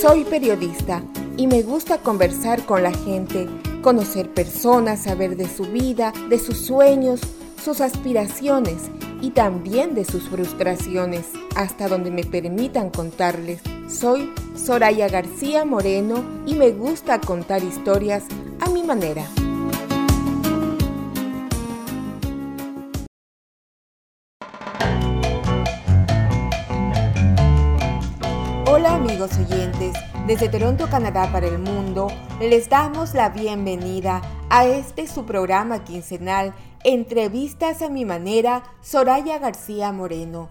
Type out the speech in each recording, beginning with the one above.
Soy periodista y me gusta conversar con la gente, conocer personas, saber de su vida, de sus sueños, sus aspiraciones y también de sus frustraciones, hasta donde me permitan contarles. Soy Soraya García Moreno y me gusta contar historias a mi manera. Oyentes, desde Toronto, Canadá para el mundo, les damos la bienvenida a este su programa quincenal Entrevistas a mi manera, Soraya García Moreno.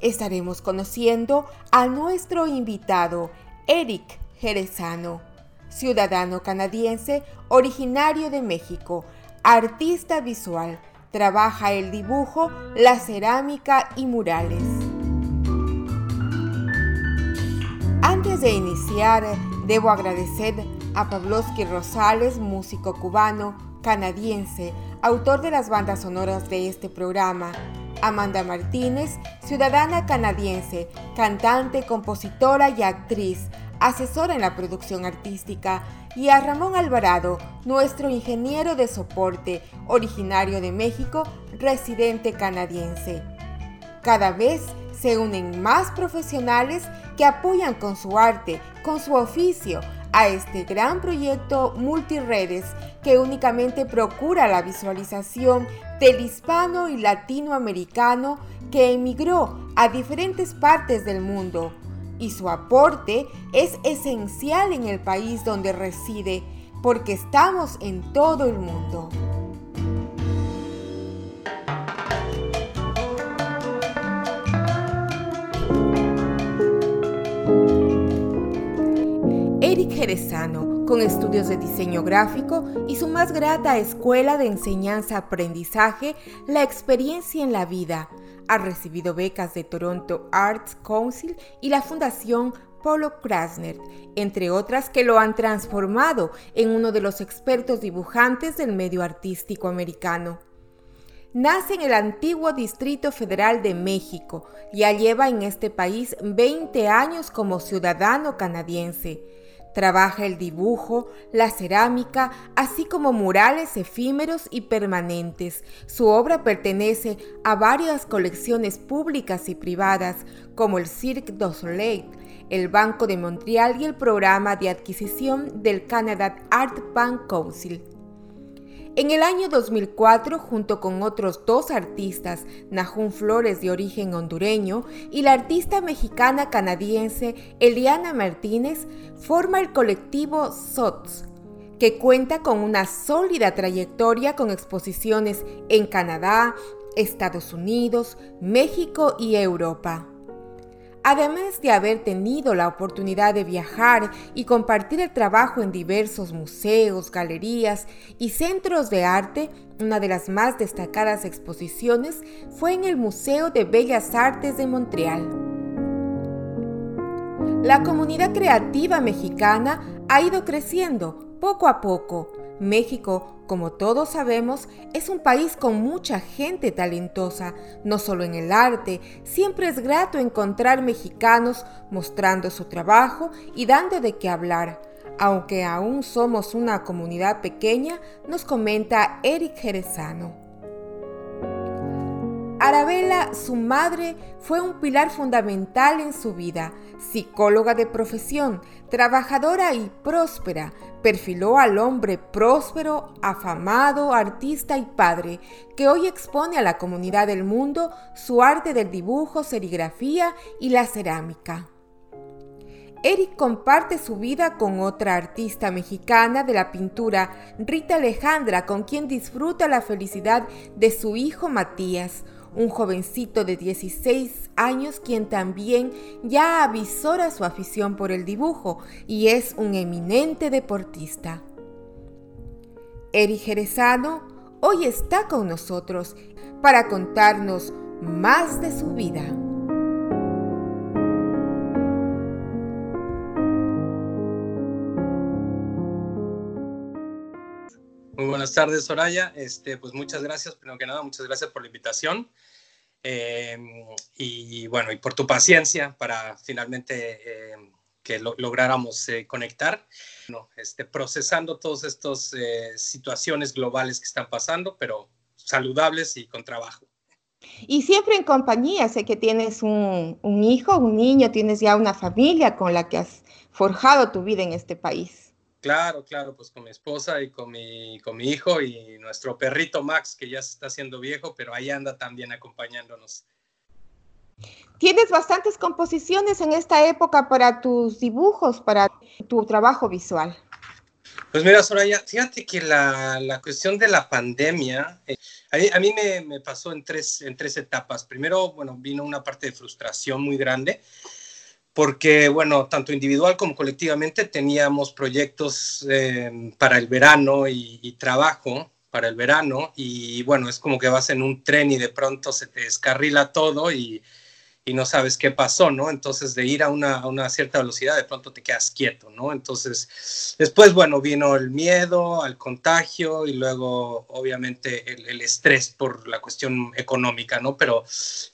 Estaremos conociendo a nuestro invitado, Eric Jerezano, ciudadano canadiense originario de México, artista visual, trabaja el dibujo, la cerámica y murales. De iniciar, debo agradecer a Pavlovsky Rosales, músico cubano, canadiense, autor de las bandas sonoras de este programa, Amanda Martínez, ciudadana canadiense, cantante, compositora y actriz, asesora en la producción artística, y a Ramón Alvarado, nuestro ingeniero de soporte, originario de México, residente canadiense. Cada vez se unen más profesionales que apoyan con su arte, con su oficio, a este gran proyecto multiredes que únicamente procura la visualización del hispano y latinoamericano que emigró a diferentes partes del mundo. Y su aporte es esencial en el país donde reside, porque estamos en todo el mundo. Jerezano, con estudios de diseño gráfico y su más grata escuela de enseñanza-aprendizaje, la experiencia en la vida. Ha recibido becas de Toronto Arts Council y la Fundación Polo Krasner, entre otras que lo han transformado en uno de los expertos dibujantes del medio artístico americano. Nace en el antiguo Distrito Federal de México, ya lleva en este país 20 años como ciudadano canadiense. Trabaja el dibujo, la cerámica, así como murales efímeros y permanentes. Su obra pertenece a varias colecciones públicas y privadas, como el Cirque du Soleil, el Banco de Montreal y el programa de adquisición del Canada Art Bank Council. En el año 2004, junto con otros dos artistas, Nahum Flores de origen hondureño y la artista mexicana canadiense Eliana Martínez, forma el colectivo SOTS, que cuenta con una sólida trayectoria con exposiciones en Canadá, Estados Unidos, México y Europa. Además de haber tenido la oportunidad de viajar y compartir el trabajo en diversos museos, galerías y centros de arte, una de las más destacadas exposiciones fue en el Museo de Bellas Artes de Montreal. La comunidad creativa mexicana ha ido creciendo poco a poco. México como todos sabemos, es un país con mucha gente talentosa, no solo en el arte, siempre es grato encontrar mexicanos mostrando su trabajo y dando de qué hablar. Aunque aún somos una comunidad pequeña, nos comenta Eric Jerezano. Arabella, su madre, fue un pilar fundamental en su vida, psicóloga de profesión, trabajadora y próspera, perfiló al hombre próspero, afamado, artista y padre, que hoy expone a la comunidad del mundo su arte del dibujo, serigrafía y la cerámica. Eric comparte su vida con otra artista mexicana de la pintura, Rita Alejandra, con quien disfruta la felicidad de su hijo Matías, un jovencito de 16 años quien también ya avisora su afición por el dibujo y es un eminente deportista. Eri Jerezano hoy está con nosotros para contarnos más de su vida. Muy buenas tardes, Soraya. Este, pues muchas gracias, primero que nada, muchas gracias por la invitación. Em, y bueno, y por tu paciencia para finalmente em, que lográramos eh, conectar, no, este, procesando todas estas eh, situaciones globales que están pasando, pero saludables y con trabajo. Y siempre en compañía, sé que tienes un, un hijo, un niño, tienes ya una familia con la que has forjado tu vida en este país. Claro, claro, pues con mi esposa y con mi, con mi hijo y nuestro perrito Max, que ya se está haciendo viejo, pero ahí anda también acompañándonos. Tienes bastantes composiciones en esta época para tus dibujos, para tu trabajo visual. Pues mira, Soraya, fíjate que la, la cuestión de la pandemia, eh, a mí, me, me, pasó en tres, en tres etapas. Primero, bueno, vino una parte de frustración muy grande, porque, bueno, tanto individual como colectivamente teníamos proyectos eh, para el verano y, trabajo para el verano, y bueno, es como que vas en un tren y de pronto se te descarrila todo y no sabes qué pasó, ¿no? Entonces, de ir a una, cierta velocidad, de pronto te quedas quieto, ¿no? Entonces, después, bueno, vino el miedo al contagio y luego, obviamente, el, estrés por la cuestión económica, ¿no? Pero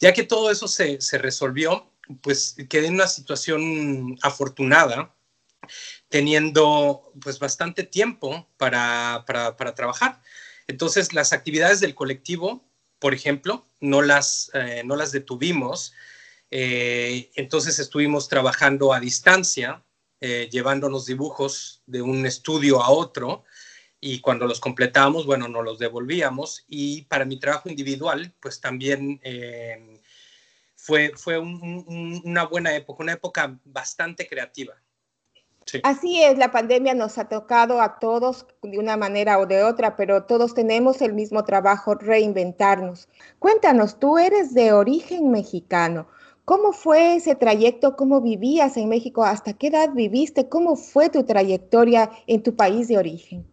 ya que todo eso se, resolvió, pues quedé en una situación afortunada, teniendo pues bastante tiempo para, trabajar. Entonces, las actividades del colectivo, por ejemplo, no las, eh, no las detuvimos eh, entonces estuvimos trabajando a distancia, eh, llevándonos dibujos de un estudio a otro y cuando los completábamos, bueno, nos los devolvíamos y para mi trabajo individual, pues también fue, fue una buena época, una época bastante creativa. Así es, la pandemia nos ha tocado a todos de una manera o de otra, pero todos tenemos el mismo trabajo, reinventarnos. Cuéntanos, tú eres de origen mexicano. ¿Cómo fue ese trayecto? ¿Cómo vivías en México? ¿Hasta qué edad viviste? ¿Cómo fue tu trayectoria en tu país de origen?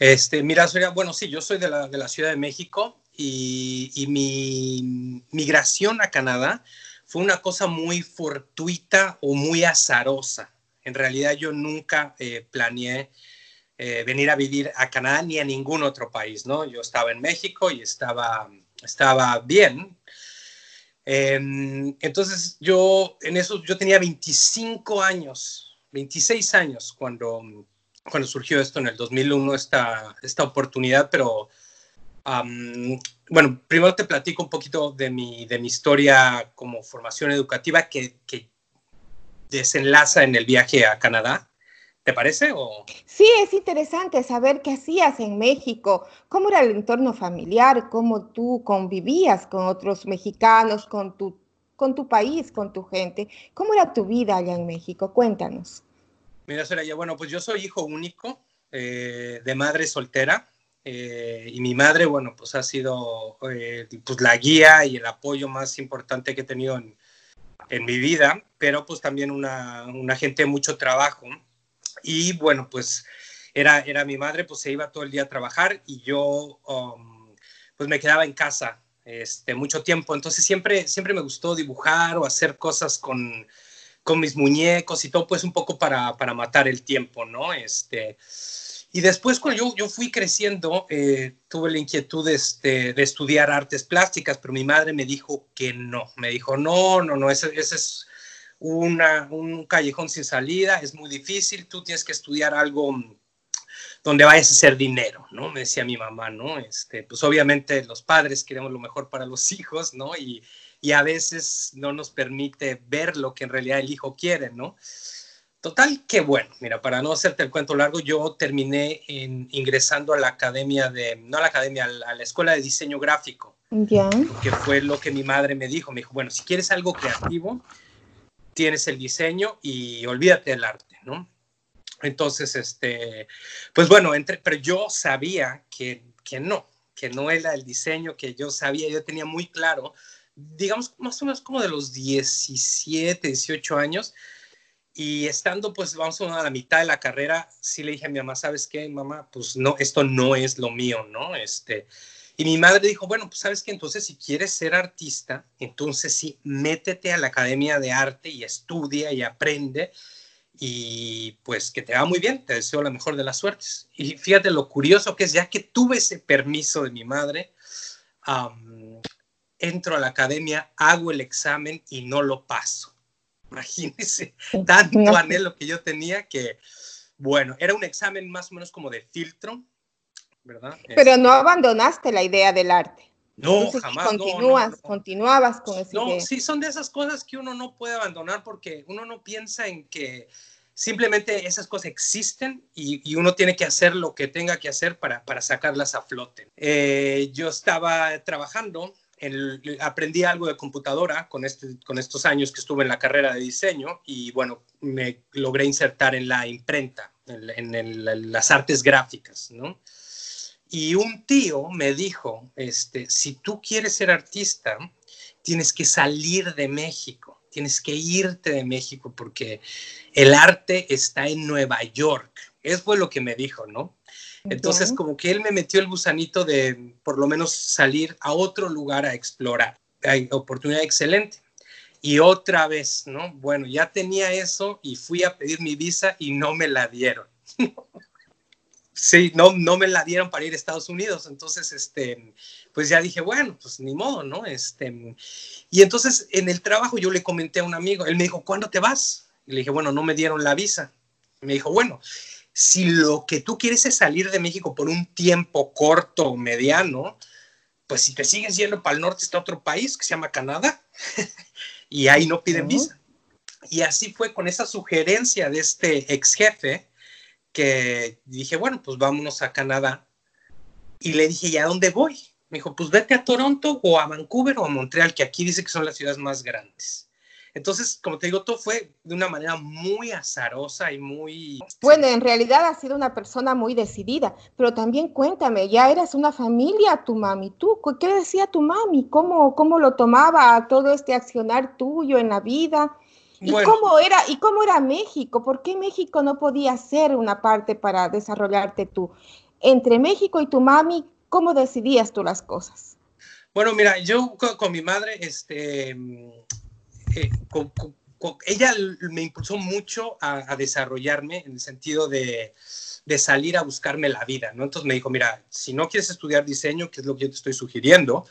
Este, mira, bueno, sí, yo soy de la, de la Ciudad de México y, y, mi migración a Canadá fue una cosa muy fortuita o muy azarosa. En realidad yo nunca eh, planeé eh, venir a vivir a Canadá ni a ningún otro país, ¿no? Yo estaba en México y estaba, estaba bien, Em, entonces yo en eso yo tenía 25 años, 26 años cuando, cuando surgió esto en el 2001, esta, esta oportunidad, pero bueno, primero te platico un poquito de mi, de mi historia como formación educativa que, que desenlaza en el viaje a Canadá. ¿Te parece? O... Sí, es interesante saber qué hacías en México, cómo era el entorno familiar, cómo tú convivías con otros mexicanos, con tu, con tu país, con tu gente. ¿Cómo era tu vida allá en México? Cuéntanos. Mira, Soraya, bueno, pues yo soy hijo único eh, de madre soltera. Eh, y mi madre, bueno, pues ha sido eh, pues la guía y el apoyo más importante que he tenido en, en mi vida, pero pues también una, una gente de mucho trabajo y bueno, pues era, era mi madre, pues se iba todo el día a trabajar y yo um, pues me quedaba en casa este, mucho tiempo. Entonces siempre, siempre me gustó dibujar o hacer cosas con, con mis muñecos y todo, pues un poco para, para matar el tiempo, ¿no? Este, y después cuando yo, yo fui creciendo, eh, tuve la inquietud de, este, de estudiar artes plásticas, pero mi madre me dijo que no, me dijo, no, no, no, ese, ese es una, un callejón sin salida, es muy difícil, tú tienes que estudiar algo donde vayas a hacer dinero, ¿no? Me decía mi mamá, ¿no? Este, pues obviamente los padres queremos lo mejor para los hijos, ¿no? Y, y a veces no nos permite ver lo que en realidad el hijo quiere, ¿no? Total, que bueno, mira, para no hacerte el cuento largo, yo terminé en, ingresando a la academia de, no a la academia, a la, escuela de diseño gráfico. Ya. Que fue lo que mi madre me dijo. Me dijo, bueno, si quieres algo creativo, tienes el diseño y olvídate del arte, ¿no? Entonces, este, pues bueno, entre, pero yo sabía que, que no, que no era el diseño que yo sabía, yo tenía muy claro, digamos, más o menos como de los 17, 18 años, y estando, pues, vamos a la mitad de la carrera, sí le dije a mi mamá, ¿sabes qué, mamá? Pues no, esto no es lo mío, ¿no? Este, y mi madre dijo, bueno, pues sabes que entonces si quieres ser artista, entonces sí, métete a la Academia de Arte y estudia y aprende y pues que te va muy bien, te deseo la mejor de las suertes. Y fíjate lo curioso que es, ya que tuve ese permiso de mi madre, entro a la academia, hago el examen y no lo paso. Imagínense, tanto anhelo que yo tenía que, bueno, era un examen más o menos como de filtro, ¿verdad? Pero no abandonaste la idea del arte. No, jamás. Continúas, continuabas con esa No, sí, son de esas cosas que uno no puede abandonar porque uno no piensa en que simplemente esas cosas existen y, uno tiene que hacer lo que tenga que hacer para, para sacarlas a flote. Eh, yo estaba trabajando, aprendí algo de computadora con, este, con estos años que estuve en la carrera de diseño y bueno, me logré insertar en la imprenta, en, en las artes gráficas, ¿no? Y un tío me dijo, este, si tú quieres ser artista, tienes que salir de México, tienes que irte de México porque el arte está en Nueva York. Eso fue lo que me dijo, ¿no? Entonces, como que él me metió el gusanito de por lo menos salir a otro lugar a explorar. Hay oportunidad excelente. Y otra vez, ¿no? Bueno, ya tenía eso y fui a pedir mi visa y no me la dieron. sí, no, no me la dieron para ir a Estados Unidos. Entonces, este, pues ya dije, bueno, pues ni modo, ¿no? Este, y entonces en el trabajo yo le comenté a un amigo, él me dijo, ¿cuándo te vas? Y le dije, bueno, no me dieron la visa. me dijo, bueno, si lo que tú quieres es salir de México por un tiempo corto o mediano, pues si te sigues yendo para el norte está otro país que se llama Canadá y ahí no piden visa. Y así fue con esa sugerencia de este ex jefe que dije, bueno, pues vámonos a Canadá. Y le dije, ¿y a dónde voy? Me dijo, pues vete a Toronto o a Vancouver o a Montreal, que aquí dice que son las ciudades más grandes. Entonces, como te digo, todo fue de una manera muy azarosa y muy... Bueno, en realidad has sido una persona muy decidida, pero también cuéntame, ya eras una familia tu mami, ¿tú qué decía tu mami? ¿Cómo, cómo lo tomaba todo este accionar tuyo en la vida? ¿Y, cómo era, ¿Y cómo era México? ¿Por qué México no podía ser una parte para desarrollarte tú? Entre México y tu mami, ¿cómo decidías tú las cosas? Bueno, mira, yo con, mi madre, este, ella me impulsó mucho a, desarrollarme en el sentido de, salir a buscarme la vida, ¿no? Entonces me dijo, mira, si no quieres estudiar diseño, que es lo que yo te estoy sugiriendo,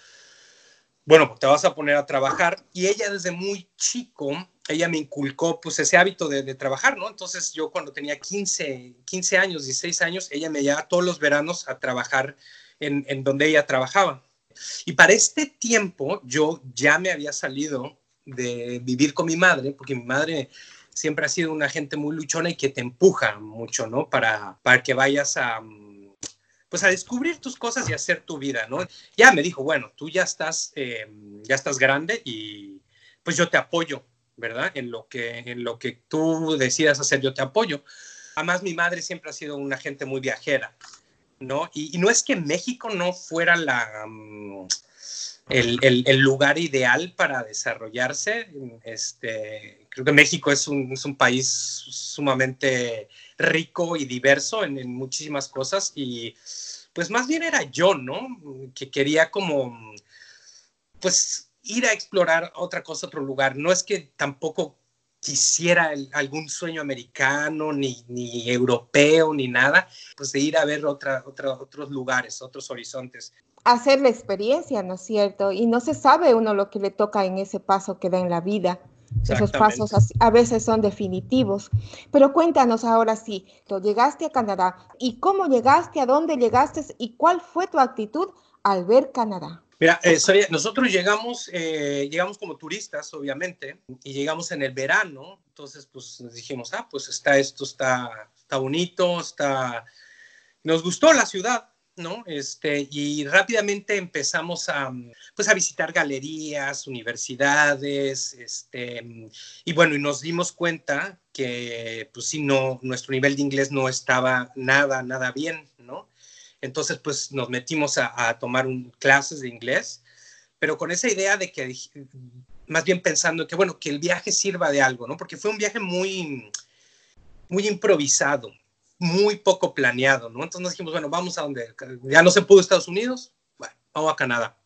bueno, te vas a poner a trabajar. Y ella desde muy chico ella me inculcó pues ese hábito de, trabajar, ¿no? Entonces yo cuando tenía 15, 15 años, 16 años, ella me llevaba todos los veranos a trabajar en donde ella trabajaba. Y para este tiempo yo ya me había salido de vivir con mi madre, porque mi madre siempre ha sido una gente muy luchona y que te empuja mucho, ¿no? Para, para que vayas a, pues a descubrir tus cosas y hacer tu vida, ¿no? Ya me dijo, bueno, tú ya estás, eh, ya estás grande y pues yo te apoyo ¿verdad? En lo que, en lo que tú decidas hacer, yo te apoyo. Además, mi madre siempre ha sido una gente muy viajera, ¿no? Y, no es que México no fuera la, mm, el, lugar ideal para desarrollarse. Este, creo que México es un, es un país sumamente rico y diverso en, en, muchísimas cosas y pues más bien era yo, ¿no? Que quería como, pues ir a explorar otra cosa, otro lugar. No es que tampoco quisiera algún sueño americano, ni, ni, europeo, ni nada, pues de ir a ver otra, otra, otros lugares, otros horizontes. Hacer la experiencia, ¿no es cierto? Y no se sabe uno lo que le toca en ese paso que da en la vida. Esos pasos a veces son definitivos. Pero cuéntanos ahora sí, tú llegaste a Canadá y cómo llegaste, a dónde llegaste y cuál fue tu actitud al ver Canadá. Mira, eh, nosotros llegamos, eh, llegamos como turistas, obviamente, y llegamos en el verano, entonces pues nos dijimos, ah, pues está esto, está, está bonito, está... Nos gustó la ciudad, ¿no? Este, y rápidamente empezamos a, pues, a visitar galerías, universidades, este, y bueno, y nos dimos cuenta que, pues sí, no, nuestro nivel de inglés no estaba nada, nada bien, ¿no? Entonces, pues nos metimos a, tomar clases de inglés, pero con esa idea de que, más bien pensando que, bueno, que el viaje sirva de algo, ¿no? Porque fue un viaje muy, muy improvisado, muy poco planeado, ¿no? Entonces nos dijimos, bueno, vamos a donde, ya no se pudo Estados Unidos, bueno, vamos a Canadá.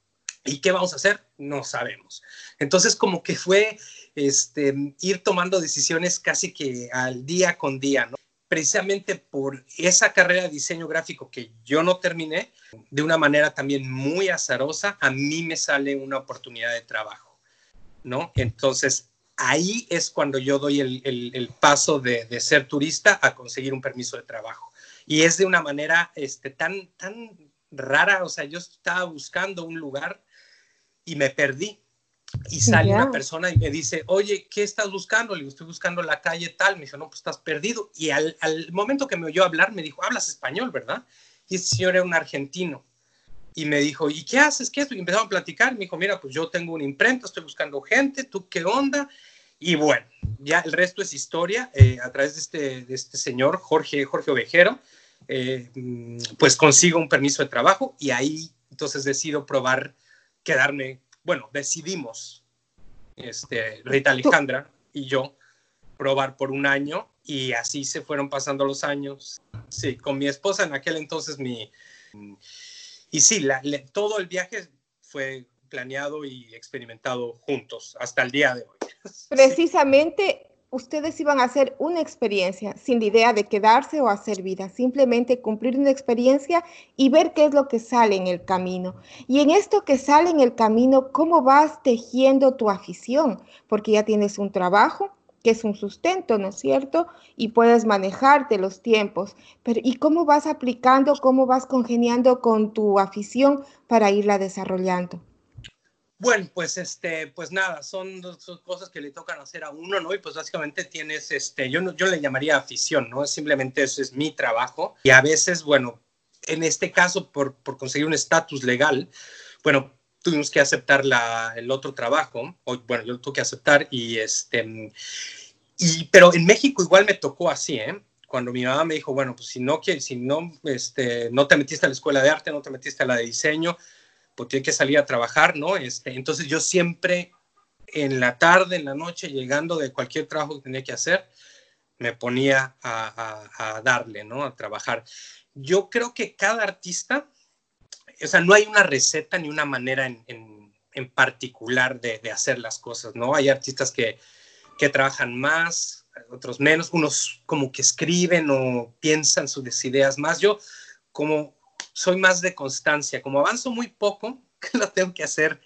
¿Y qué vamos a hacer? No sabemos. Entonces, como que fue este, ir tomando decisiones casi que al día con día, ¿no? Precisamente por esa carrera de diseño gráfico que yo no terminé, de una manera también muy azarosa, a mí me sale una oportunidad de trabajo, ¿no? Entonces, ahí es cuando yo doy el, paso de, ser turista a conseguir un permiso de trabajo. Y es de una manera este, tan, tan rara, o sea, yo estaba buscando un lugar y me perdí. Y sale una persona y me dice, oye, ¿qué estás buscando? Le digo, estoy buscando la calle tal. Me dijo, no, pues estás perdido. Y al, al momento que me oyó hablar, me dijo, hablas español, ¿verdad? Y ese señor era un argentino y me dijo, ¿y qué haces? ¿Qué es? Y empezamos a platicar. Me dijo, mira, pues yo tengo una imprenta, estoy buscando gente, ¿tú qué onda? Y bueno, ya el resto es historia. Eh, a través de este, de este señor, Jorge, Jorge Ovejero, eh, mm, pues consigo un permiso de trabajo y ahí entonces decido probar quedarme, bueno, decidimos, este, Rita Alejandra y yo, probar por un año y así se fueron pasando los años. Sí, con mi esposa en aquel entonces mi y sí, todo el viaje fue planeado y experimentado juntos hasta el día de hoy. Precisamente ustedes iban a hacer una experiencia sin la idea de quedarse o hacer vida, simplemente cumplir una experiencia y ver qué es lo que sale en el camino. Y en esto que sale en el camino, ¿cómo vas tejiendo tu afición? Porque ya tienes un trabajo, que es un sustento, ¿no es cierto? Y puedes manejarte los tiempos. Pero ¿y cómo vas aplicando, cómo vas congeniando con tu afición para irla desarrollando? Bueno, pues este, pues nada, son cosas que le tocan hacer a uno, ¿no? Y pues básicamente tienes, este, yo, yo le llamaría afición, ¿no? Simplemente eso es mi trabajo. Y a veces, bueno, en este caso, por, por conseguir un estatus legal, bueno, tuvimos que aceptar la, el otro trabajo, o, bueno, yo lo tuve que aceptar y este, y, pero en México igual me tocó así, ¿eh? Cuando mi mamá me dijo, bueno, pues si no si no, este, no te metiste a la escuela de arte, no te metiste a la de diseño, tienes que salir a trabajar, ¿no? Este, entonces yo siempre en la tarde, en la noche, llegando de cualquier trabajo que tenía que hacer, me ponía a, a, a darle, ¿no? A trabajar. Yo creo que cada artista o sea, no hay una receta ni una manera en, en, particular de, de, hacer las cosas, ¿no? Hay artistas que, que trabajan más, otros menos, unos como que escriben o piensan sus ideas más. Yo como soy más de constancia, como avanzo muy poco, lo tengo que hacer,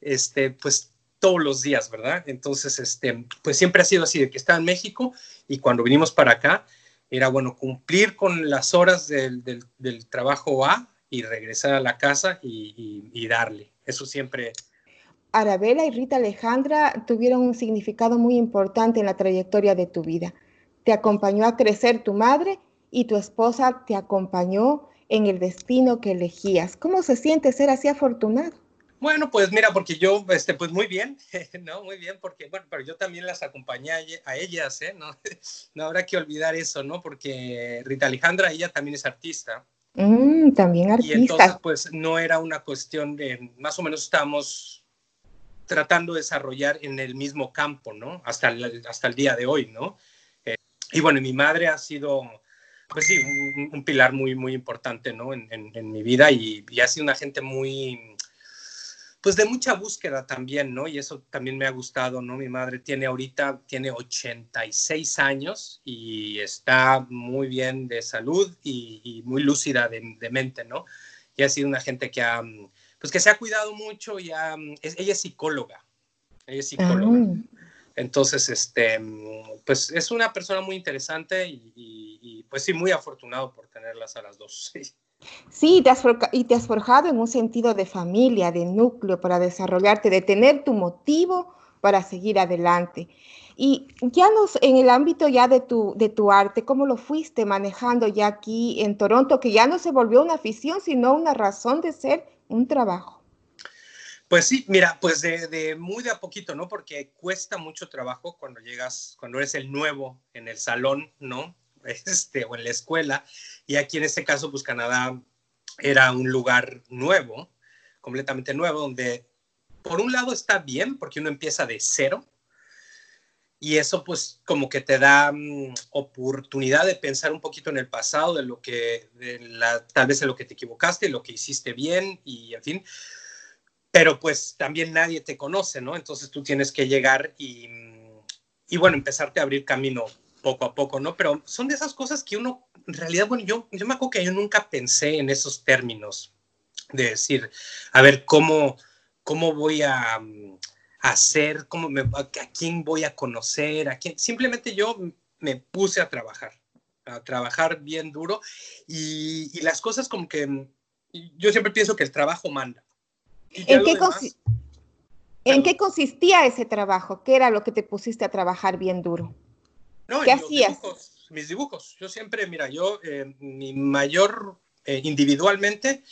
este, pues todos los días, ¿verdad? Entonces, este, pues siempre ha sido así, de que estaba en México y cuando vinimos para acá, era bueno cumplir con las horas del, del, trabajo A y regresar a la casa y, darle. Eso siempre. Arabella y Rita Alejandra tuvieron un significado muy importante en la trayectoria de tu vida. Te acompañó a crecer tu madre y tu esposa te acompañó en el destino que elegías. ¿Cómo se siente ser así afortunado? Bueno, pues mira, porque yo, este, pues muy bien, ¿no? Muy bien, porque, bueno, pero yo también las acompañé a ellas, ¿eh? No, no habrá que olvidar eso, ¿no? Porque Rita Alejandra, ella también es artista. Mm, también artista. Y entonces, pues no era una cuestión de, más o menos estamos tratando de desarrollar en el mismo campo, ¿no? Hasta el, hasta el día de hoy, ¿no? Eh, y bueno, mi madre ha sido, pues sí, un, pilar muy, muy importante, ¿no? En, en, mi vida y, y, ha sido una gente muy, pues de mucha búsqueda también, ¿no? Y eso también me ha gustado, ¿no? Mi madre tiene ahorita, tiene 86 años y está muy bien de salud y, muy lúcida de, mente, ¿no? Y ha sido una gente que ha, pues que se ha cuidado mucho y ella es psicóloga, ella es psicóloga. Ah. Entonces, este, pues es una persona muy interesante y, y, pues sí, muy afortunado por tenerlas a las dos. Sí. Sí, te has y te has forjado en un sentido de familia, de núcleo para desarrollarte, de tener tu motivo para seguir adelante. Y ya nos, en el ámbito ya de tu, de tu arte, ¿cómo lo fuiste manejando ya aquí en Toronto, que ya no se volvió una afición, sino una razón de ser un trabajo? Pues sí, mira, pues de, de, muy de a poquito, ¿no? Porque cuesta mucho trabajo cuando llegas, cuando eres el nuevo en el salón, ¿no? este, o en la escuela. Y aquí en este caso, pues Canadá era un lugar nuevo, completamente nuevo, donde por un lado está bien porque uno empieza de cero. Y eso pues como que te da mm, oportunidad de pensar un poquito en el pasado, de lo que, tal vez en lo que te equivocaste, lo que hiciste bien y en fin. Pero pues también nadie te conoce, ¿no? Entonces tú tienes que llegar y, y bueno, empezarte a abrir camino poco a poco, ¿no? Pero son de esas cosas que uno, en realidad, bueno, yo, yo me acuerdo que yo nunca pensé en esos términos de decir, a ver, ¿cómo, cómo voy a, hacer, cómo me, a quién voy a conocer, a quién. Simplemente yo me puse a trabajar, a trabajar bien duro y, y las cosas como que yo siempre pienso que el trabajo manda. ¿En qué, ¿En qué, consistía ese trabajo? ¿Qué era lo que te pusiste a trabajar bien duro? ¿Qué hacías? mis dibujos. Yo siempre, mira, yo, eh, mi mayor eh, individualmente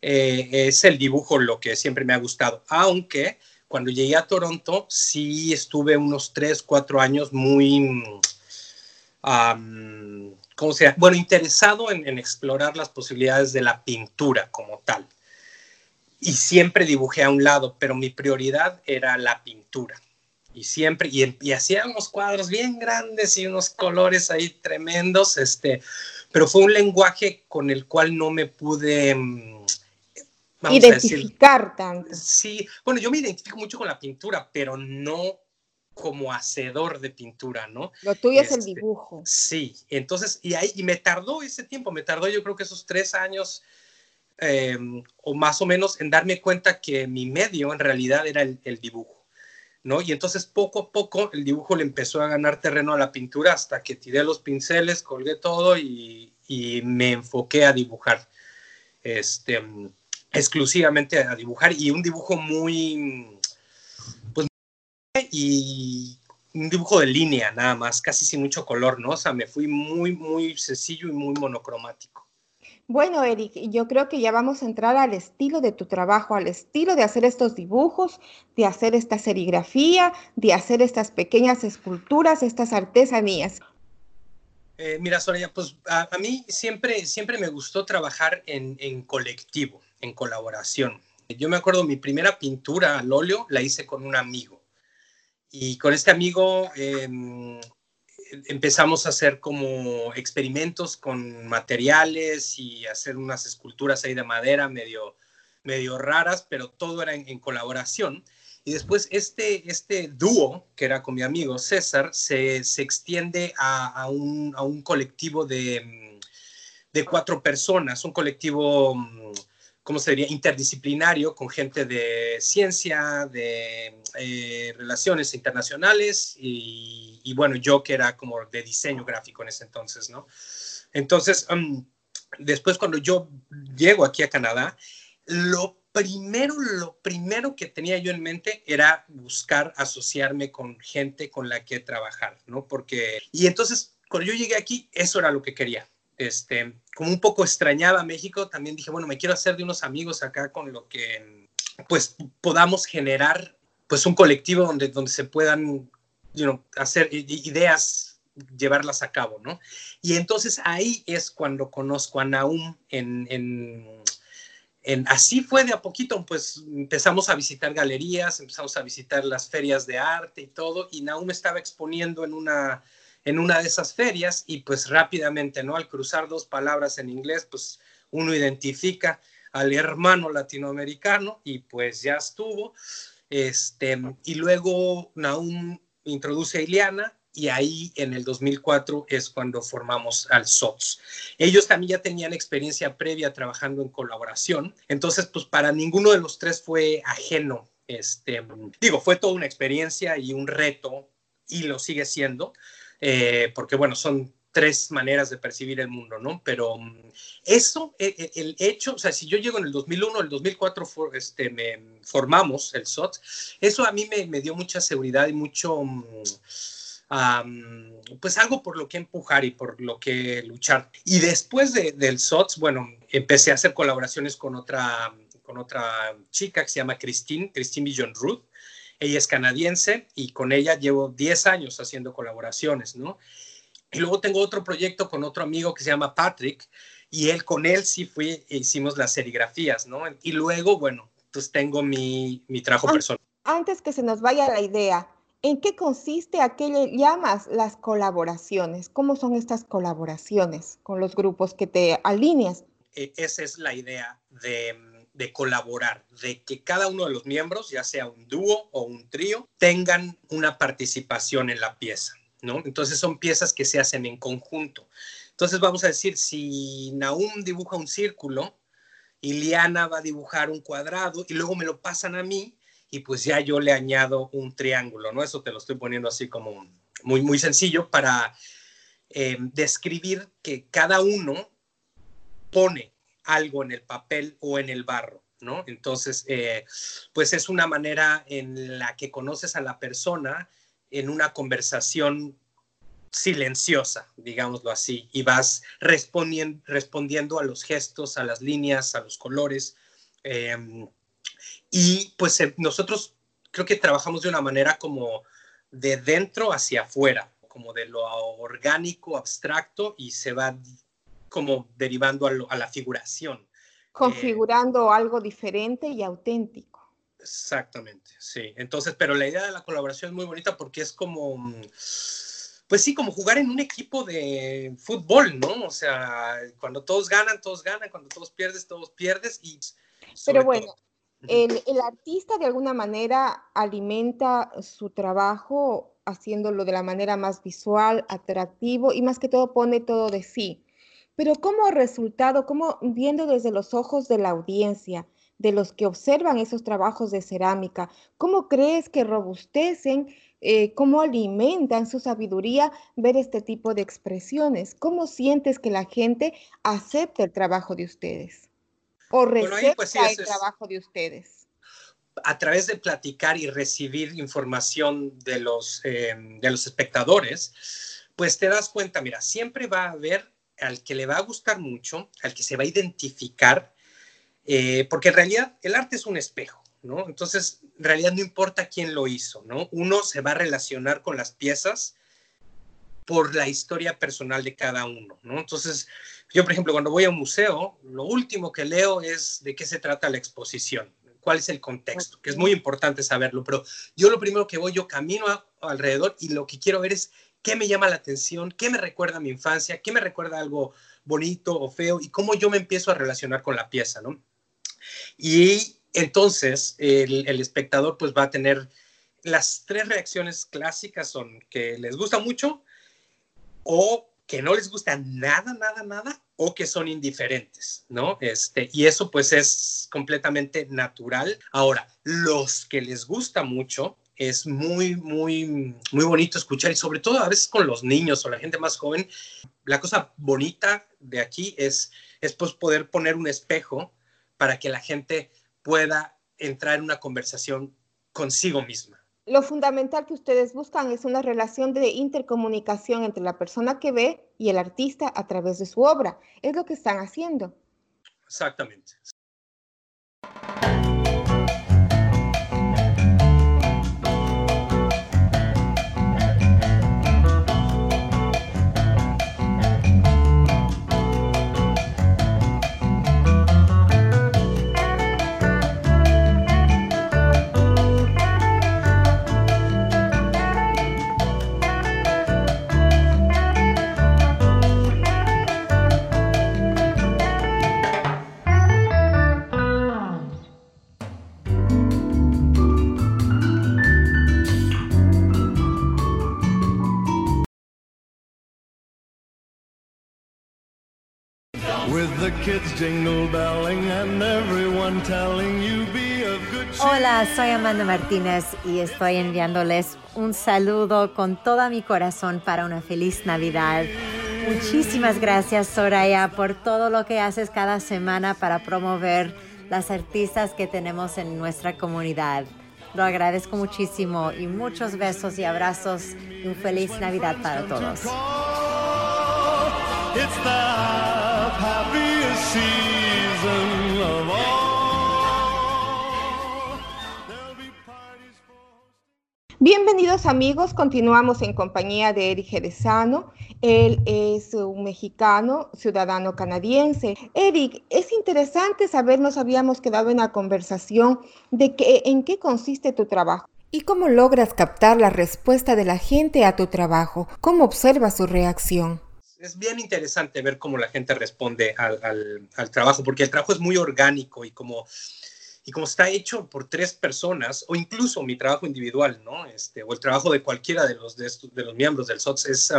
eh, es el dibujo lo que siempre me ha gustado, aunque cuando llegué a Toronto sí estuve unos 3, 4 años muy, ¿cómo se llama? Bueno, interesado en, en, explorar las posibilidades de la pintura como tal. Y siempre dibujé a un lado, pero mi prioridad era la pintura. Y siempre, y, y hacía unos cuadros bien grandes y unos colores ahí tremendos, este, pero fue un lenguaje con el cual no me pude mm, identificar tanto. Sí, bueno, yo me identifico mucho con la pintura, pero no como hacedor de pintura, ¿no? Lo tuyo es el este, dibujo. Sí, entonces, y ahí, y me tardó ese tiempo, me tardó yo creo que esos tres años em, o más o menos en darme cuenta que mi medio en realidad era el, el, dibujo, ¿no? Y entonces poco a poco el dibujo le empezó a ganar terreno a la pintura hasta que tiré los pinceles, colgué todo y, y me enfoqué a dibujar. Este, exclusivamente a dibujar y un dibujo muy, pues, y un dibujo de línea nada más, casi sin mucho color, ¿no? O sea, me fui muy, muy sencillo y muy monocromático. Bueno, Eric, yo creo que ya vamos a entrar al estilo de tu trabajo, al estilo de hacer estos dibujos, de hacer esta serigrafía, de hacer estas pequeñas esculturas, estas artesanías. Eh, mira, Soraya, pues a, mí siempre, siempre me gustó trabajar en, colectivo en colaboración. Yo me acuerdo mi primera pintura al óleo la hice con un amigo y con este amigo eh, empezamos a hacer como experimentos con materiales y hacer unas esculturas ahí de madera medio, medio raras, pero todo era en, colaboración. Y después este, este dúo, que era con mi amigo César, se, se extiende a, a, un, a, un, colectivo de, de, cuatro personas, un colectivo ¿cómo se? Interdisciplinario con gente de ciencia, de eh, relaciones internacionales y, bueno, yo que era como de diseño gráfico en ese entonces, ¿no? Entonces, um, después cuando yo llego aquí a Canadá, lo primero, lo primero que tenía yo en mente era buscar asociarme con gente con la que trabajar, ¿no? Porque, y entonces, cuando yo llegué aquí, eso era lo que quería este, como un poco extrañaba México, también dije, bueno, me quiero hacer de unos amigos acá con lo que, pues, podamos generar, pues, un colectivo donde, donde se puedan, hacer ideas, llevarlas a cabo, ¿no? Y entonces ahí es cuando conozco a Naum en, en, en, así fue de a poquito, pues empezamos a visitar galerías, empezamos a visitar las ferias de arte y todo, y Naum estaba exponiendo en una en una de esas ferias y pues rápidamente, ¿no? Al cruzar dos palabras en inglés, pues uno identifica al hermano latinoamericano y pues ya estuvo. Este, y luego Naum introduce a Iliana y ahí en el 2004 es cuando formamos al SOTS. Ellos también ya tenían experiencia previa trabajando en colaboración, entonces pues para ninguno de los tres fue ajeno. Este, digo, fue toda una experiencia y un reto y lo sigue siendo, eh, porque bueno, son tres maneras de percibir el mundo, ¿no? Pero mm, eso, el, e, el, hecho, o sea, si yo llego en el 2001, el 2004 for, este, me formamos el SOT, eso a mí me, dio mucha seguridad y mucho, um, pues algo por lo que empujar y por lo que luchar. Y después de, del SOTS, bueno, empecé a hacer colaboraciones con otra, con otra chica que se llama Christine, Christine Billon Ruth, ella es canadiense y con ella llevo 10 años haciendo colaboraciones, ¿no? Y luego tengo otro proyecto con otro amigo que se llama Patrick y él con él sí fui, hicimos las serigrafías, ¿no? Y luego, bueno, pues tengo mi, mi trabajo personal. Antes que se nos vaya la idea, ¿en qué consiste a qué le llamas las colaboraciones? ¿Cómo son estas colaboraciones con los grupos que te alineas? E, esa es la idea de de colaborar, de que cada uno de los miembros, ya sea un dúo o un trío, tengan una participación en la pieza, ¿no? Entonces son piezas que se hacen en conjunto. Entonces vamos a decir, si Naum dibuja un círculo, Iliana va a dibujar un cuadrado y luego me lo pasan a mí y pues ya yo le añado un triángulo, ¿no? Eso te lo estoy poniendo así como muy, muy sencillo para eh, describir que cada uno pone algo en el papel o en el barro, ¿no? Entonces, eh, pues es una manera en la que conoces a la persona en una conversación silenciosa, digámoslo así, y vas respondiendo, respondiendo a los gestos, a las líneas, a los colores. Em, y pues eh, nosotros creo que trabajamos de una manera como de dentro hacia afuera, como de lo orgánico, abstracto, y se va como derivando a, la figuración. Configurando algo diferente y auténtico. Exactamente, sí. Entonces, pero la idea de la colaboración es muy bonita porque es como, pues sí, como jugar en un equipo de fútbol, ¿no? O sea, cuando todos ganan, todos ganan, cuando todos pierdes, todos pierdes y... Pero bueno, el, el, artista de alguna manera alimenta su trabajo haciéndolo de la manera más visual, atractivo y más que todo pone todo de sí. Pero como resultado, como viendo desde los ojos de la audiencia, de los que observan esos trabajos de cerámica, ¿cómo crees que robustecen, eh, cómo alimentan su sabiduría ver este tipo de expresiones? ¿Cómo sientes que la gente acepta el trabajo de ustedes? ¿O pues, receta el trabajo de ustedes? a través de platicar y recibir información de los, eh, de los espectadores, pues te das cuenta, mira, siempre va a haber al que le va a gustar mucho, al que se va a identificar eh, porque en realidad el arte es un espejo, ¿no? Entonces, en realidad no importa quién lo hizo, ¿no? Uno se va a relacionar con las piezas por la historia personal de cada uno, ¿no? Entonces, yo, por ejemplo, cuando voy a un museo, lo último que leo es de qué se trata la exposición, cuál es el contexto, que es muy importante saberlo, pero yo lo primero que voy, yo camino alrededor y lo que quiero ver es qué me llama la atención, qué me recuerda a mi infancia, qué me recuerda algo bonito o feo y cómo yo me empiezo a relacionar con la pieza, ¿no? Y entonces el, espectador pues va a tener las tres reacciones clásicas son que les gusta mucho o que no les gusta nada, nada, nada, o que son indiferentes, ¿no? Este, y eso pues es completamente natural. Ahora, los que les gusta mucho, es muy, muy, muy bonito escuchar y sobre todo a veces con los niños o la gente más joven, la cosa bonita de aquí es, es pues poder poner un espejo para que la gente pueda entrar en una conversación consigo misma. Lo fundamental que ustedes buscan es una relación de intercomunicación entre la persona que ve y el artista a través de su obra. Es lo que están haciendo. Exactamente. Hola, soy Amanda Martínez y estoy enviándoles un saludo con todo mi corazón para una feliz Navidad. Muchísimas gracias, Soraya, por todo lo que haces cada semana para promover las artistas que tenemos en nuestra comunidad. Lo agradezco muchísimo y muchos besos y abrazos y un feliz Navidad para todos. Bienvenidos amigos, continuamos en compañía de Eric Jerezano. Él es un mexicano, ciudadano canadiense. Eric, es interesante saber, nos habíamos quedado en la conversación de que, en qué consiste tu trabajo. ¿Y cómo logras captar la respuesta de la gente a tu trabajo? ¿Cómo observas su reacción? Es bien interesante ver cómo la gente responde al, trabajo, porque el trabajo es muy orgánico y como, y como está hecho por tres personas, o incluso mi trabajo individual, ¿no? Este, o el trabajo de cualquiera de los, de, los miembros del SOTS, es,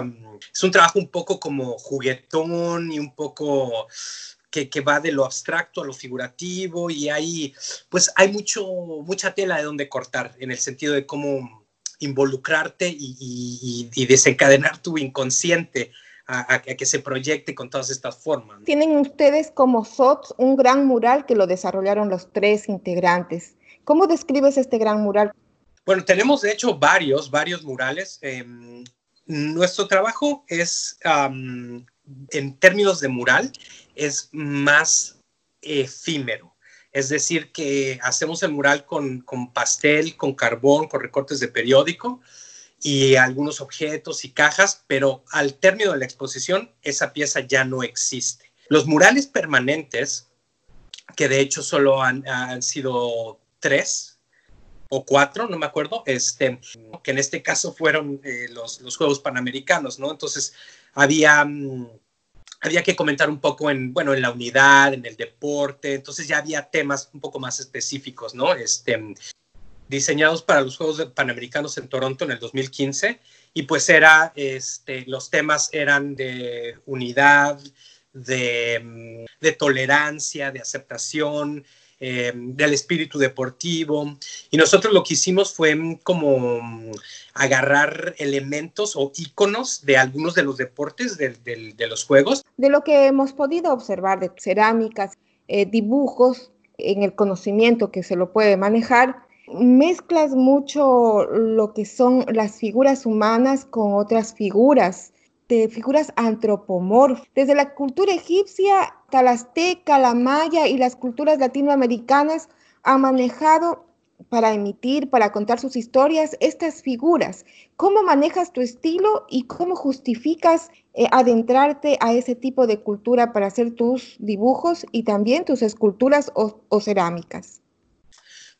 es un trabajo un poco como juguetón y un poco que, que, va de lo abstracto a lo figurativo y hay, pues hay mucho, mucha tela de donde cortar en el sentido de cómo involucrarte y, desencadenar tu inconsciente a, a, que se proyecte con todas estas formas. Tienen ustedes como SOTS un gran mural que lo desarrollaron los tres integrantes. ¿Cómo describes este gran mural? Bueno, tenemos de hecho varios, varios murales. Eh, nuestro trabajo es, um, en términos de mural, es más efímero. Es decir, que hacemos el mural con, con pastel, con carbón, con recortes de periódico y algunos objetos y cajas, pero al término de la exposición esa pieza ya no existe. Los murales permanentes, que de hecho solo han, han sido tres, o cuatro, no me acuerdo, este, que en este caso fueron eh, los, los, Juegos Panamericanos, ¿no? Entonces había, mm, había que comentar un poco en, bueno, en la unidad, en el deporte, entonces ya había temas un poco más específicos, ¿no? Este, diseñados para los Juegos Panamericanos en Toronto en el 2015 y pues era, este, los temas eran de unidad, de, mm, de tolerancia, de aceptación, eh, del espíritu deportivo. Y nosotros lo que hicimos fue mm, como mm, agarrar elementos o íconos de algunos de los deportes de, de, los juegos. De lo que hemos podido observar de cerámicas, eh, dibujos, en el conocimiento que se lo puede manejar, mezclas mucho lo que son las figuras humanas con otras figuras de figuras antropomorfas, desde la cultura egipcia hasta la maya y las culturas latinoamericanas han manejado para emitir, para contar sus historias, estas figuras. ¿Cómo manejas tu estilo y cómo justificas eh, adentrarte a ese tipo de cultura para hacer tus dibujos y también tus esculturas o cerámicas?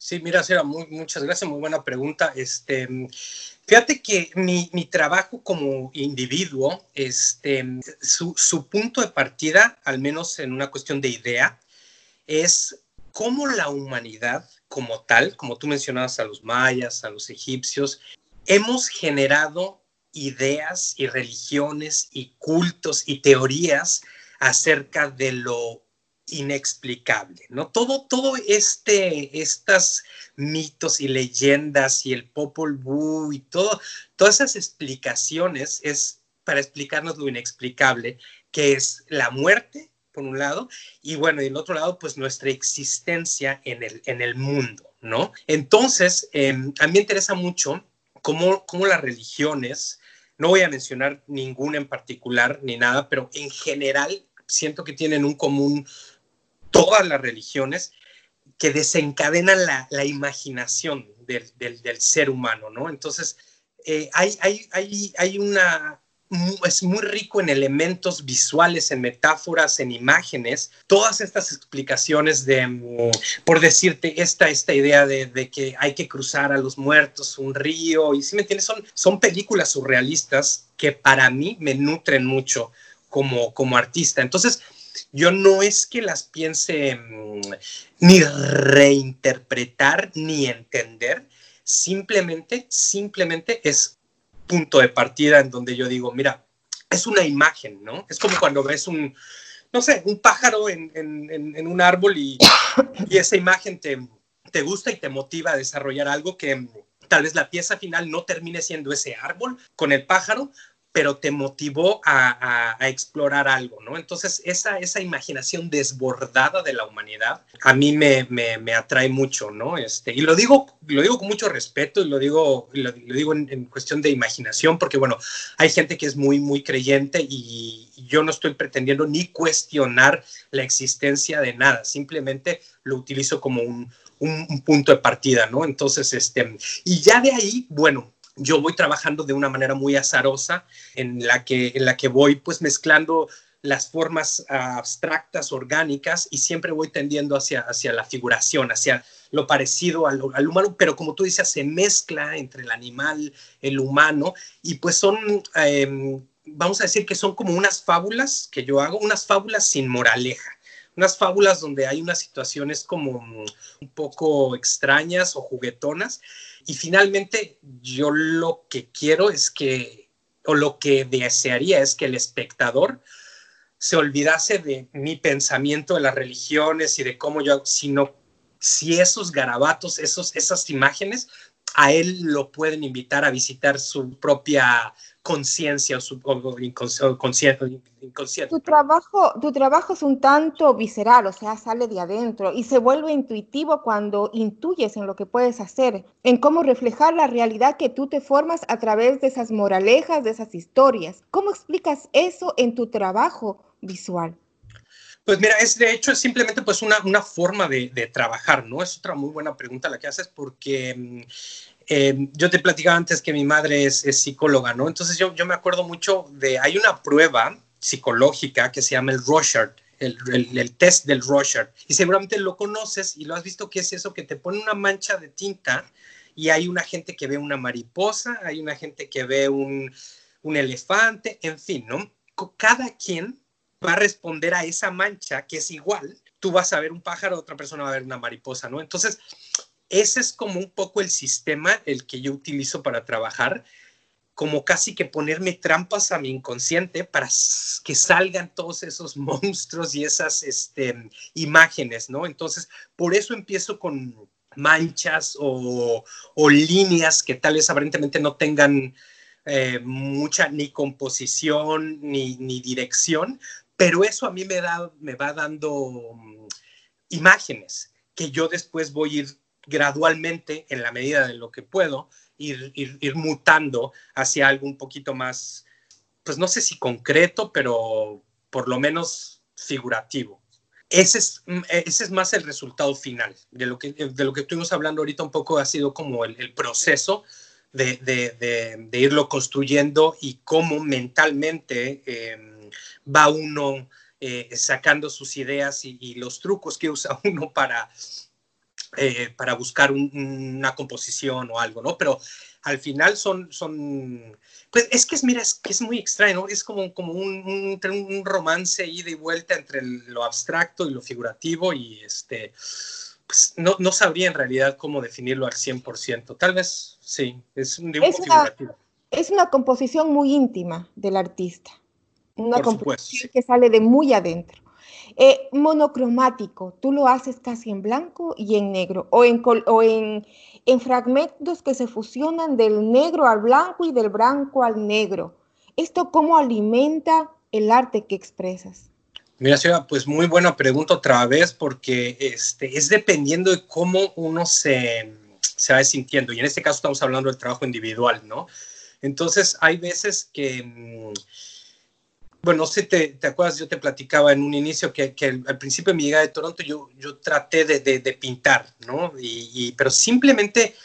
Sí, mira, Sera, muy, muchas gracias, muy buena pregunta. Este, fíjate que mi, mi trabajo como individuo, este, su, su, punto de partida, al menos en una cuestión de idea, es cómo la humanidad como tal, como tú mencionabas a los mayas, a los egipcios, hemos generado ideas y religiones y cultos y teorías acerca de lo inexplicable, ¿no? Todo, todo este, estas mitos y leyendas y el Popol Vuh y todo, todas esas explicaciones es para explicarnos lo inexplicable, que es la muerte, por un lado, y bueno, y del otro lado, pues nuestra existencia en el, en el mundo, ¿no? Entonces, eh, a mí me interesa mucho cómo, cómo las religiones, no voy a mencionar ninguna en particular ni nada, pero en general siento que tienen un común todas las religiones que desencadenan la, imaginación del, ser humano, ¿no? Entonces, eh, hay, una, es muy rico en elementos visuales, en metáforas, en imágenes, todas estas explicaciones de, mm, por decirte, esta, esta idea de, de, que hay que cruzar a los muertos un río, y si me entiendes, son, son películas surrealistas que para mí me nutren mucho como, como artista. Entonces, yo no es que las piense mm, ni reinterpretar ni entender, simplemente, simplemente es punto de partida en donde yo digo, mira, es una imagen, ¿no? Es como cuando ves un, no sé, un pájaro en, un árbol y, y esa imagen te, te gusta y te motiva a desarrollar algo que tal vez la pieza final no termine siendo ese árbol con el pájaro, pero te motivó a, explorar algo, ¿no? Entonces, esa, esa imaginación desbordada de la humanidad a mí me, me, atrae mucho, ¿no? Este, y lo digo, lo digo con mucho respeto y lo digo, lo, digo en, cuestión de imaginación, porque, bueno, hay gente que es muy, muy creyente y yo no estoy pretendiendo ni cuestionar la existencia de nada, simplemente lo utilizo como un, un, un punto de partida, ¿no? Entonces, este, y ya de ahí, bueno, yo voy trabajando de una manera muy azarosa en la que, en la que voy pues mezclando las formas abstractas, orgánicas, y siempre voy tendiendo hacia, hacia la figuración, hacia lo parecido al, humano, pero como tú dices, se mezcla entre el animal, el humano, y pues son, eh, vamos a decir que son como unas fábulas que yo hago, unas fábulas sin moraleja unas fábulas donde hay unas situaciones como un poco extrañas o juguetonas. Y finalmente yo lo que quiero es que, o lo que desearía es que el espectador se olvidase de mi pensamiento de las religiones y de cómo yo, sino si esos garabatos, esos, esas imágenes, a él lo pueden invitar a visitar su propia conciencia o, su, inconsciente, Tu trabajo, tu trabajo es un tanto visceral, o sea, sale de adentro y se vuelve intuitivo cuando intuyes en lo que puedes hacer, en cómo reflejar la realidad que tú te formas a través de esas moralejas, de esas historias. ¿Cómo explicas eso en tu trabajo visual? Pues mira, es de hecho es simplemente pues una, una forma de, de, trabajar, ¿no? Es otra muy buena pregunta la que haces porque mm, eh, yo te platicaba antes que mi madre es, es psicóloga, ¿no? Entonces yo, yo, me acuerdo mucho de, hay una prueba psicológica que se llama el Rorschach, el, el, el, test del Rorschach, y seguramente lo conoces y lo has visto que es eso, que te pone una mancha de tinta y hay una gente que ve una mariposa, hay una gente que ve un, un elefante, en fin, ¿no? Cada quien va a responder a esa mancha que es igual, tú vas a ver un pájaro, otra persona va a ver una mariposa, ¿no? Entonces, ese es como un poco el sistema el que yo utilizo para trabajar, como casi que ponerme trampas a mi inconsciente para que salgan todos esos monstruos y esas este, imágenes, ¿no? Entonces, por eso empiezo con manchas o, o líneas que tal vez aparentemente no tengan eh, mucha ni composición ni, ni, dirección, pero eso a mí me, da, me va dando mm, imágenes que yo después voy a ir gradualmente, en la medida de lo que puedo, ir, ir, mutando hacia algo un poquito más, pues no sé si concreto, pero por lo menos figurativo. Ese es, mm, ese es más el resultado final. De lo, que, de lo que estuvimos hablando ahorita un poco ha sido como el, proceso de, de, irlo construyendo y cómo mentalmente... Eh, va uno eh, sacando sus ideas y, y, los trucos que usa uno para, eh, para buscar un, una composición o algo, ¿no? Pero al final son, son pues es que es, mira, es que es muy extraño, ¿no? Es como, como un, un, un romance ida y vuelta entre lo abstracto y lo figurativo y este, pues no, no sabría en realidad cómo definirlo al 100%. Tal vez sí, es un dibujo es una, figurativo. Es una composición muy íntima del artista una composición que sale de muy adentro. Eh, monocromático, tú lo haces casi en blanco y en negro, o, en, o en, en, fragmentos que se fusionan del negro al blanco y del blanco al negro. ¿Esto cómo alimenta el arte que expresas? Mira, Ciudad, pues muy buena pregunta otra vez, porque este, es dependiendo de cómo uno se, se va sintiendo. Y en este caso estamos hablando del trabajo individual, ¿no? Entonces, hay veces que mm, bueno, no sé, te, te, acuerdas, yo te platicaba en un inicio que, que al principio de mi llegada de Toronto yo, yo traté de, de, de pintar, ¿no? Y, y, pero simplemente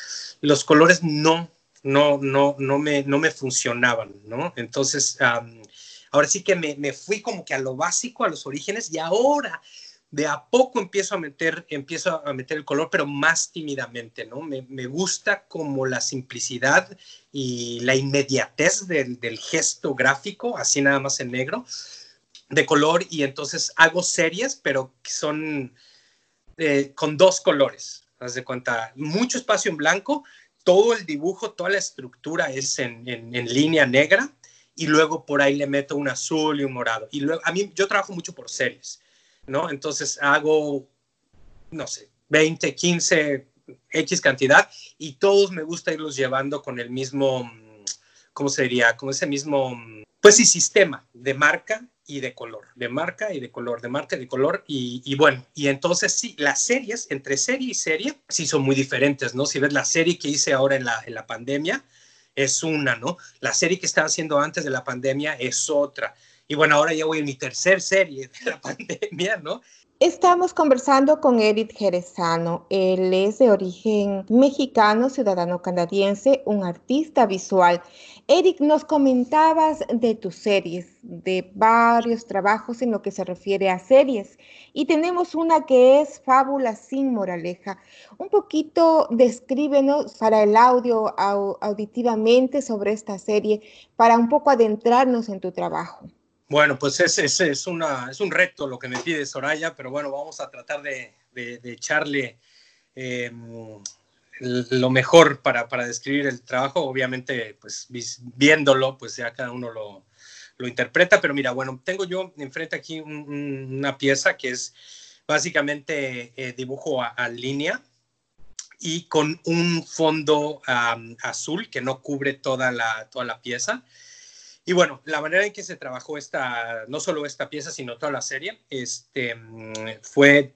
los colores no, no, no, no, me, no me funcionaban, ¿no? Entonces, um, ahora sí que me, me, fui como que a lo básico, a los orígenes, y ahora de a poco empiezo a meter, empiezo a meter el color, pero más tímidamente, ¿no? Me, me gusta como la simplicidad y la inmediatez del, del, gesto gráfico, así nada más en negro, de color, y entonces hago series, pero son eh, con dos colores, haz de cuenta, mucho espacio en blanco, todo el dibujo, toda la estructura es en, en, en línea negra, y luego por ahí le meto un azul y un morado. Y luego, a mí, yo trabajo mucho por series. ¿No? Entonces hago, no sé, 20, 15, X cantidad y todos me gusta irlos llevando con el mismo, ¿cómo se diría? Con ese mismo, pues sí, sistema de marca y de color, de marca y de color, de marca y de color. Y, y, bueno, y entonces sí, las series, entre serie y serie, sí son muy diferentes, ¿no? Si ves la serie que hice ahora en la, en la pandemia, es una, ¿no? La serie que estaba haciendo antes de la pandemia es otra. Y bueno, ahora ya voy en mi tercer serie de la pandemia, ¿no? Estamos conversando con Eric Jerezano. Él es de origen mexicano, ciudadano canadiense, un artista visual. Eric, nos comentabas de tus series, de varios trabajos en lo que se refiere a series. Y tenemos una que es Fábula sin moraleja. Un poquito descríbenos para el audio auditivamente sobre esta serie, para un poco adentrarnos en tu trabajo. Bueno, pues ese es, es, una, es un reto lo que me pide Soraya, pero bueno, vamos a tratar de, de, de echarle eh, lo mejor para, para, describir el trabajo. Obviamente, pues viéndolo, pues ya cada uno lo, lo interpreta, pero mira, bueno, tengo yo enfrente aquí una pieza que es básicamente eh, dibujo a, línea y con un fondo azul que no cubre toda la, toda la pieza. Y bueno, la manera en que se trabajó esta, no solo esta pieza, sino toda la serie, este, fue,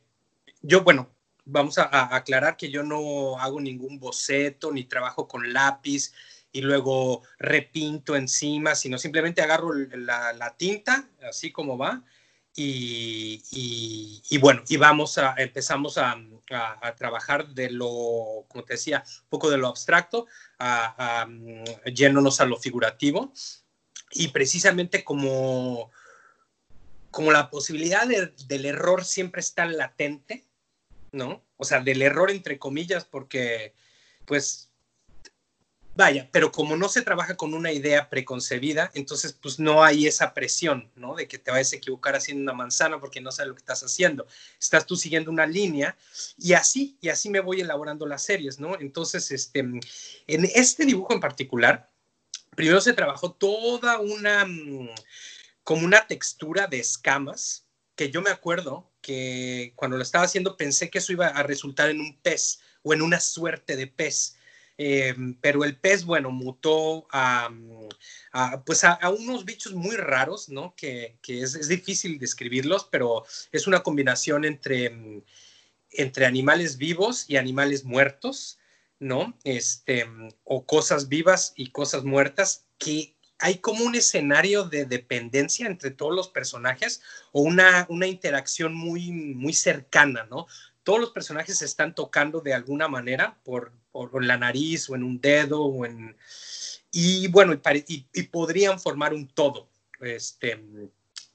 yo, bueno, vamos a, aclarar que yo no hago ningún boceto ni trabajo con lápiz y luego repinto encima, sino simplemente agarro la, tinta, así como va, y, y, bueno, y vamos a, empezamos a, a, trabajar de lo, como te decía, un poco de lo abstracto, a, yéndonos a lo figurativo, y precisamente como, como la posibilidad del error siempre está latente, ¿no? O sea, del error entre comillas, porque, pues, vaya, pero como no se trabaja con una idea preconcebida, entonces, pues, no hay esa presión, ¿no? De que te vayas a equivocar haciendo una manzana porque no sabes lo que estás haciendo. Estás tú siguiendo una línea y así, y así me voy elaborando las series, ¿no? Entonces, este, en este dibujo en particular, primero se trabajó toda una, mm, como una textura de escamas, que yo me acuerdo que cuando lo estaba haciendo pensé que eso iba a resultar en un pez o en una suerte de pez. Eh, pero el pez, bueno, mutó a, pues a, unos bichos muy raros, ¿no? Que, es, difícil describirlos, pero es una combinación entre, entre animales vivos y animales muertos, ¿no? Este, o cosas vivas y cosas muertas que hay como un escenario de dependencia entre todos los personajes o una, una interacción muy, muy cercana, ¿no? Todos los personajes se están tocando de alguna manera por, por la nariz o en un dedo o en... Y bueno, y, podrían formar un todo, este,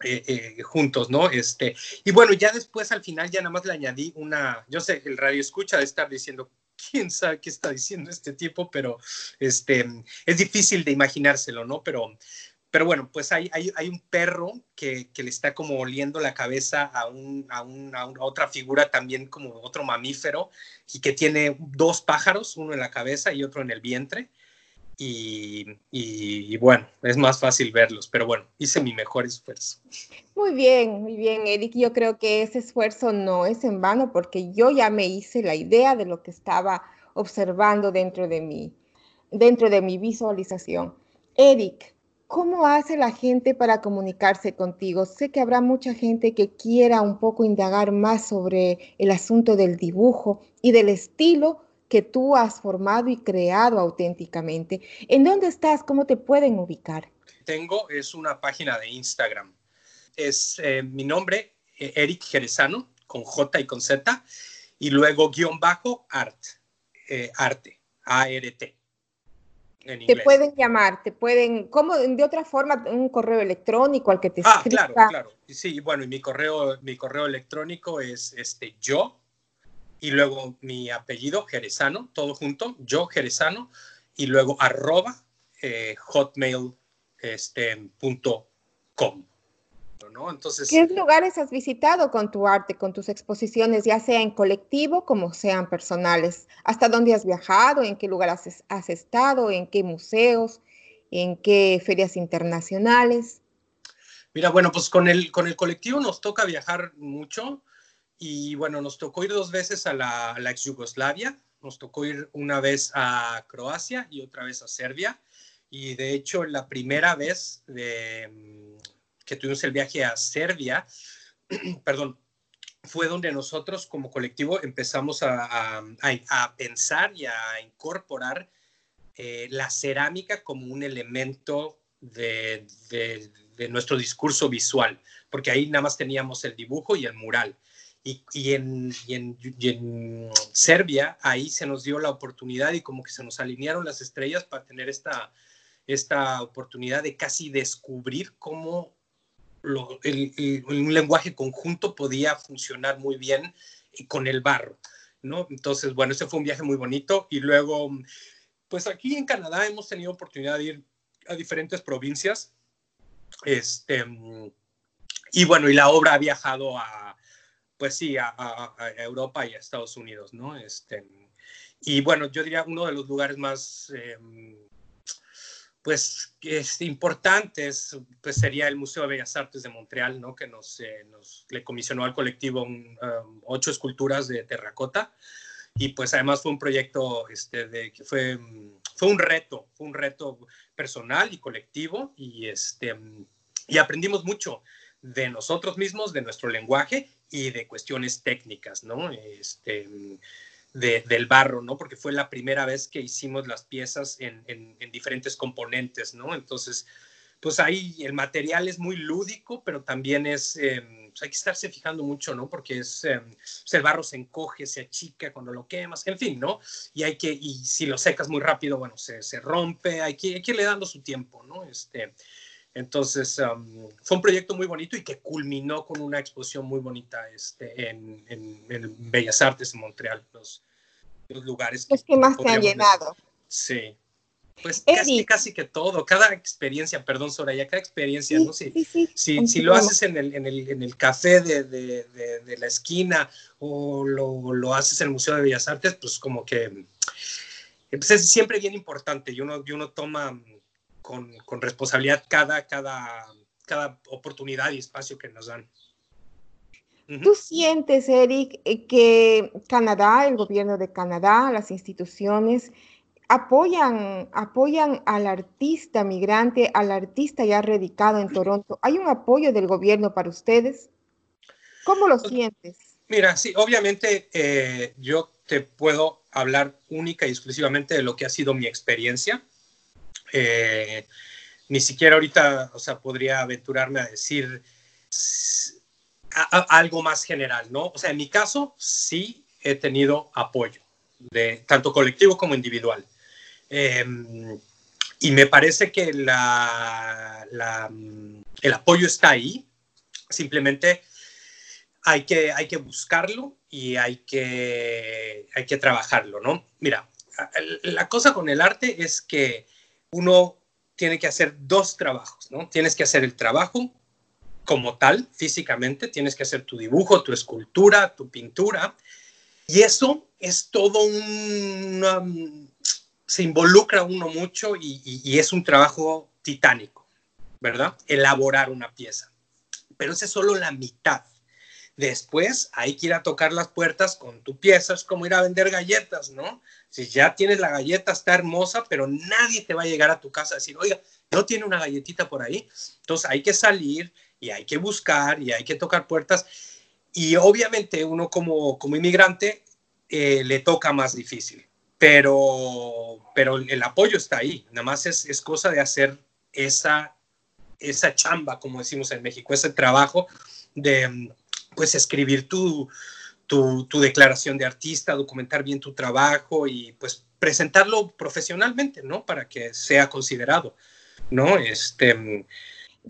eh, eh, juntos, ¿no? Este, y bueno, ya después al final ya nada más le añadí una, yo sé, el radio escucha de estar diciendo, quién sabe qué está diciendo este tipo, pero este, es difícil de imaginárselo, ¿no? Pero, pero bueno, pues hay, hay, un perro que, que, le está como oliendo la cabeza a, un, a, un, a, otra figura también como otro mamífero y que tiene dos pájaros, uno en la cabeza y otro en el vientre. Y, bueno, es más fácil verlos, pero bueno, hice mi mejor esfuerzo. Muy bien, muy bien, Eric. Yo creo que ese esfuerzo no es en vano porque yo ya me hice la idea de lo que estaba observando dentro de mí, dentro de mi visualización. Eric, ¿cómo hace la gente para comunicarse contigo? Sé que habrá mucha gente que quiera un poco indagar más sobre el asunto del dibujo y del estilo que tú has formado y creado auténticamente. ¿En dónde estás? ¿Cómo te pueden ubicar? Tengo, es una página de Instagram. Es eh, mi nombre, eh, Eric Jerezano, con J y con Z, y luego guion bajo art, eh, arte, A-R-T. Te pueden llamar, te pueden, ¿cómo? De otra forma, un correo electrónico al que te Ah, claro, claro. Sí, bueno, y mi correo, mi correo electrónico es este yo, y luego mi apellido, Jerezano, todo junto, yo, Jerezano, y luego arroba eh, hotmail.com. Este, ¿no? Entonces, ¿Qué lugares has visitado con tu arte, con tus exposiciones, ya sea en colectivo como sean personales? ¿Hasta dónde has viajado? ¿En qué lugar has, has estado? ¿En qué museos? ¿En qué ferias internacionales? Mira, bueno, pues con el, con el colectivo nos toca viajar mucho. Y bueno, nos tocó ir dos veces a la, ex Yugoslavia, nos tocó ir una vez a Croacia y otra vez a Serbia. Y de hecho, la primera vez mm, que tuvimos el viaje a Serbia, perdón, fue donde nosotros como colectivo empezamos a, pensar y a incorporar eh, la cerámica como un elemento de, nuestro discurso visual, porque ahí nada más teníamos el dibujo y el mural. Y, en, en, Serbia, ahí se nos dio la oportunidad y como que se nos alinearon las estrellas para tener esta, esta oportunidad de casi descubrir cómo un lenguaje conjunto podía funcionar muy bien con el barro, ¿no? Entonces, bueno, ese fue un viaje muy bonito. Y luego, pues aquí en Canadá hemos tenido oportunidad de ir a diferentes provincias. Este, y bueno, y la obra ha viajado a, pues sí, a, Europa y a Estados Unidos, ¿no? Este, y bueno, yo diría uno de los lugares más, em, pues es importantes, pues sería el Museo de Bellas Artes de Montreal, ¿no? Que nos, eh, nos le comisionó al colectivo um, ocho esculturas de terracota y pues además fue un proyecto este, de, que fue, fue un reto, fue un reto personal y colectivo y, este, y aprendimos mucho de nosotros mismos, de nuestro lenguaje y de cuestiones técnicas, ¿no? Este, del barro, ¿no? Porque fue la primera vez que hicimos las piezas en, diferentes componentes, ¿no? Entonces, pues ahí el material es muy lúdico, pero también es, em, pues hay que estarse fijando mucho, ¿no? Porque es, pues el barro se encoge, se achica cuando lo quemas, en fin, ¿no? Y hay que, y si lo secas muy rápido, bueno, se, se rompe, hay que, hay que irle dando su tiempo, ¿no? Este, entonces, fue un proyecto muy bonito y que culminó con una exposición muy bonita este, en, en, Bellas Artes en Montreal, los, los lugares. Es que, más te han llenado. Sí. Pues casi, casi, que todo, cada experiencia, perdón Soraya, cada experiencia, ¿no? Si, si, si, lo haces en el, en el, en el café de, de, de, la esquina o lo, lo, haces en el Museo de Bellas Artes, pues como que pues es siempre bien importante y uno, y uno toma con, con responsabilidad cada, cada, cada oportunidad y espacio que nos dan. ¿Tú sientes, Eric, eh, que Canadá, el gobierno de Canadá, las instituciones apoyan, apoyan al artista migrante, al artista ya radicado en Toronto? ¿Hay un apoyo del gobierno para ustedes? ¿Cómo lo sientes? Mira, sí, obviamente eh, yo te puedo hablar única y exclusivamente de lo que ha sido mi experiencia. Eh, ni siquiera ahorita, o sea, podría aventurarme a decir algo más general, ¿no? O sea, en mi caso sí he tenido apoyo, de tanto colectivo como individual. Em, y me parece que el apoyo está ahí, simplemente hay que, hay que buscarlo y hay que, hay que trabajarlo, ¿no? Mira, la cosa con el arte es que uno tiene que hacer dos trabajos, ¿no? Tienes que hacer el trabajo como tal, físicamente, tienes que hacer tu dibujo, tu escultura, tu pintura, y eso es todo un... se involucra uno mucho y, es un trabajo titánico, ¿verdad? Elaborar una pieza. Pero esa es solo la mitad. Después hay que ir a tocar las puertas con tu pieza, es como ir a vender galletas, ¿no? Si ya tienes la galleta, está hermosa, pero nadie te va a llegar a tu casa a decir, oiga, no tiene una galletita por ahí. Entonces hay que salir y hay que buscar y hay que tocar puertas. Y obviamente uno como, como inmigrante eh, le toca más difícil, pero, pero el apoyo está ahí. Nada más es, es cosa de hacer esa, esa chamba, como decimos en México, ese trabajo de pues escribir tu, tu, declaración de artista, documentar bien tu trabajo y pues presentarlo profesionalmente, ¿no? Para que sea considerado, ¿no? Este,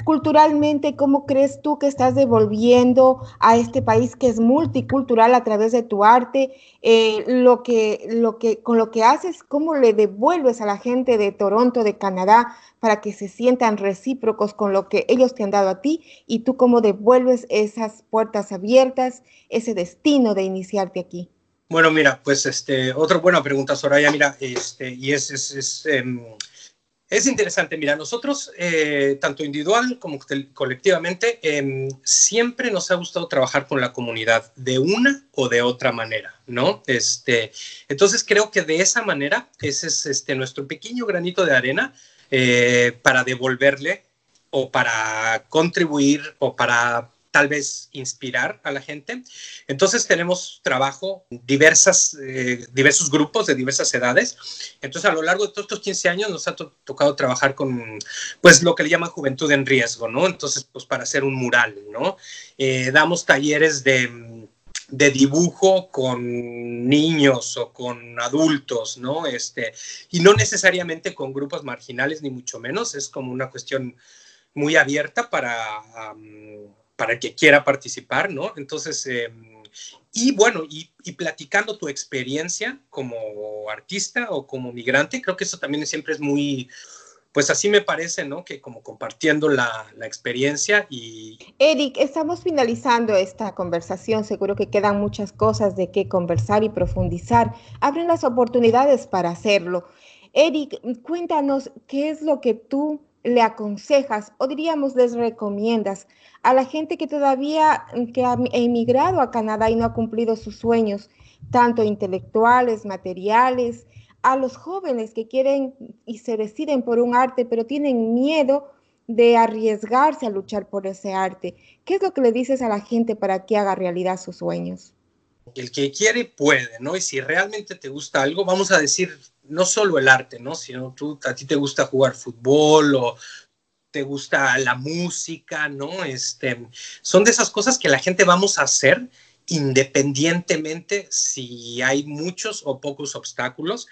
culturalmente, ¿cómo crees tú que estás devolviendo a este país que es multicultural a través de tu arte? Eh, lo que, lo que, con lo que haces, ¿cómo le devuelves a la gente de Toronto, de Canadá, para que se sientan recíprocos con lo que ellos te han dado a ti? Y tú cómo devuelves esas puertas abiertas, ese destino de iniciarte aquí. Bueno, mira, pues este, otra buena pregunta, Soraya, mira, este, y es, es, em, es interesante, mira, nosotros, eh, tanto individual como colectivamente, em, siempre nos ha gustado trabajar con la comunidad de una o de otra manera, ¿no? Este, entonces creo que de esa manera, ese es este, nuestro pequeño granito de arena eh, para devolverle o para contribuir o para tal vez inspirar a la gente. Entonces tenemos trabajo, diversas, eh, diversos grupos de diversas edades. Entonces a lo largo de todos estos 15 años nos ha tocado trabajar con, pues lo que le llaman juventud en riesgo, ¿no? Entonces, pues para hacer un mural, ¿no? Eh, damos talleres de, de dibujo con niños o con adultos, ¿no? Este, y no necesariamente con grupos marginales, ni mucho menos, es como una cuestión muy abierta para para que quiera participar, ¿no? Entonces, em, y bueno, y, platicando tu experiencia como artista o como migrante, creo que eso también siempre es muy, pues así me parece, ¿no? Que como compartiendo la, experiencia y... Eric, estamos finalizando esta conversación, seguro que quedan muchas cosas de qué conversar y profundizar. Abren las oportunidades para hacerlo. Eric, cuéntanos qué es lo que tú le aconsejas o diríamos les recomiendas a la gente que todavía que ha emigrado a Canadá y no ha cumplido sus sueños, tanto intelectuales, materiales, a los jóvenes que quieren y se deciden por un arte, pero tienen miedo de arriesgarse a luchar por ese arte. ¿Qué es lo que le dices a la gente para que haga realidad sus sueños? El que quiere puede, ¿no? Y si realmente te gusta algo, vamos a decir, no solo el arte, ¿no? Sino tú, a ti te gusta jugar fútbol o te gusta la música, ¿no? Este, son de esas cosas que la gente vamos a hacer independientemente si hay muchos o pocos obstáculos.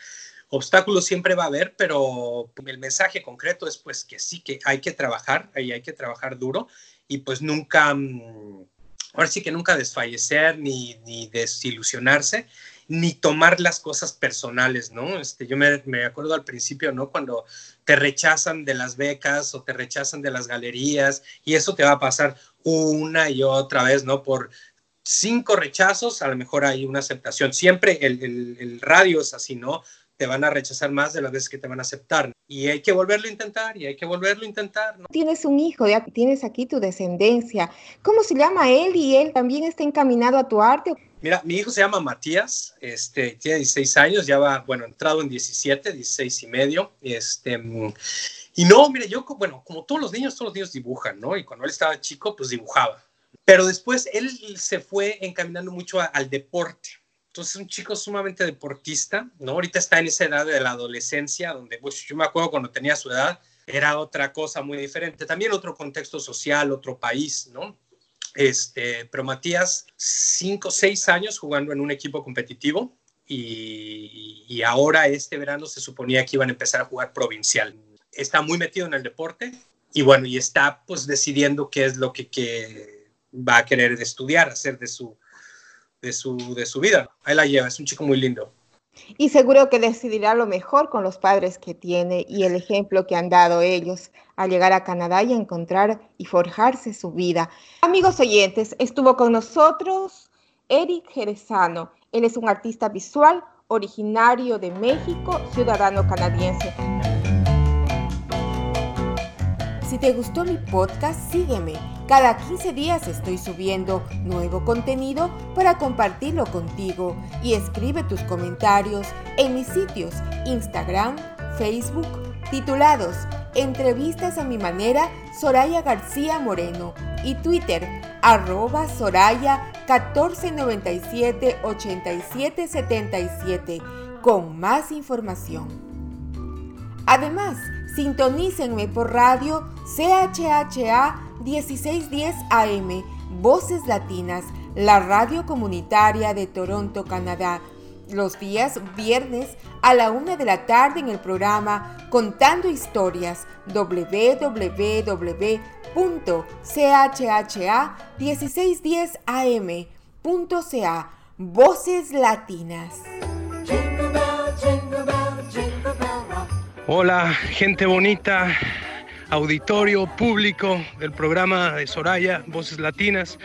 Obstáculos siempre va a haber, pero el mensaje concreto es pues que sí que hay que trabajar, ahí hay que trabajar duro y pues nunca, mm, ahora sí que nunca desfallecer ni desilusionarse ni tomar las cosas personales, ¿no? Este, yo me, me, acuerdo al principio, ¿no? Cuando te rechazan de las becas o te rechazan de las galerías y eso te va a pasar una y otra vez, ¿no? Por cinco rechazos, a lo mejor hay una aceptación. Siempre el, el, el radio es así, ¿no? te van a rechazar más de las veces que te van a aceptar. Y hay que volverlo a intentar, y hay que volverlo a intentar. ¿no? Tienes un hijo, ya tienes aquí tu descendencia. ¿Cómo se llama él y él también está encaminado a tu arte? Mira, mi hijo se llama Matías, este, tiene 16 años, ya va, bueno, entrado en 17, 16 y medio. Este, y no, mire, yo, bueno, como todos los niños, todos los niños dibujan, ¿no? Y cuando él estaba chico, pues dibujaba. Pero después él se fue encaminando mucho a, al deporte. Entonces, un chico sumamente deportista, ¿no? Ahorita está en esa edad de la adolescencia, donde pues, yo me acuerdo cuando tenía su edad, era otra cosa muy diferente. También otro contexto social, otro país, ¿no? Este, pero Matías, cinco, seis años jugando en un equipo competitivo y, y ahora este verano se suponía que iban a empezar a jugar provincial. Está muy metido en el deporte y bueno, y está pues decidiendo qué es lo que, que va a querer estudiar, hacer de su, de su, de su vida. Ahí la lleva, es un chico muy lindo. Y seguro que decidirá lo mejor con los padres que tiene y el ejemplo que han dado ellos al llegar a Canadá y encontrar y forjarse su vida. Amigos oyentes, estuvo con nosotros Eric Jerezano. Él es un artista visual originario de México, ciudadano canadiense. Si te gustó mi podcast, sígueme cada 15 días estoy subiendo nuevo contenido para compartirlo contigo y escribe tus comentarios en mis sitios Instagram, Facebook, titulados Entrevistas a mi manera Soraya García Moreno y Twitter arroba Soraya 1497 8777 con más información. Además, sintonícenme por radio CHHA 1610 AM, Voces Latinas, la radio comunitaria de Toronto, Canadá. Los días viernes a la una de la tarde en el programa Contando Historias www.chha1610am.ca Voces Latinas. Hola, gente bonita auditorio público del programa de Soraya, Voces Latinas.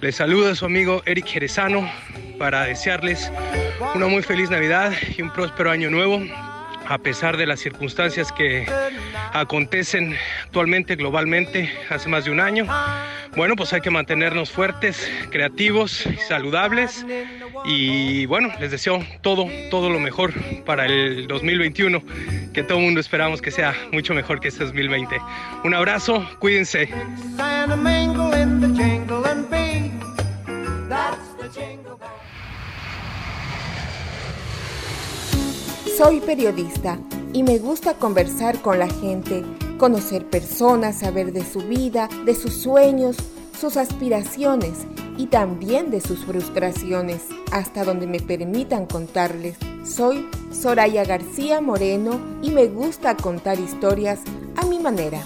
Les saluda su amigo Eric Jerezano para desearles una muy feliz Navidad y un próspero año nuevo, a pesar de las circunstancias que acontecen actualmente globalmente hace más de un año. Bueno, pues hay que mantenernos fuertes, creativos saludables. Y bueno, les deseo todo, todo lo mejor para el 2021, que todo el mundo esperamos que sea mucho mejor que este 2020. Un abrazo, cuídense. Soy periodista y me gusta conversar con la gente conocer personas, saber de su vida, de sus sueños, sus aspiraciones y también de sus frustraciones, hasta donde me permitan contarles. Soy Soraya García Moreno y me gusta contar historias a mi manera.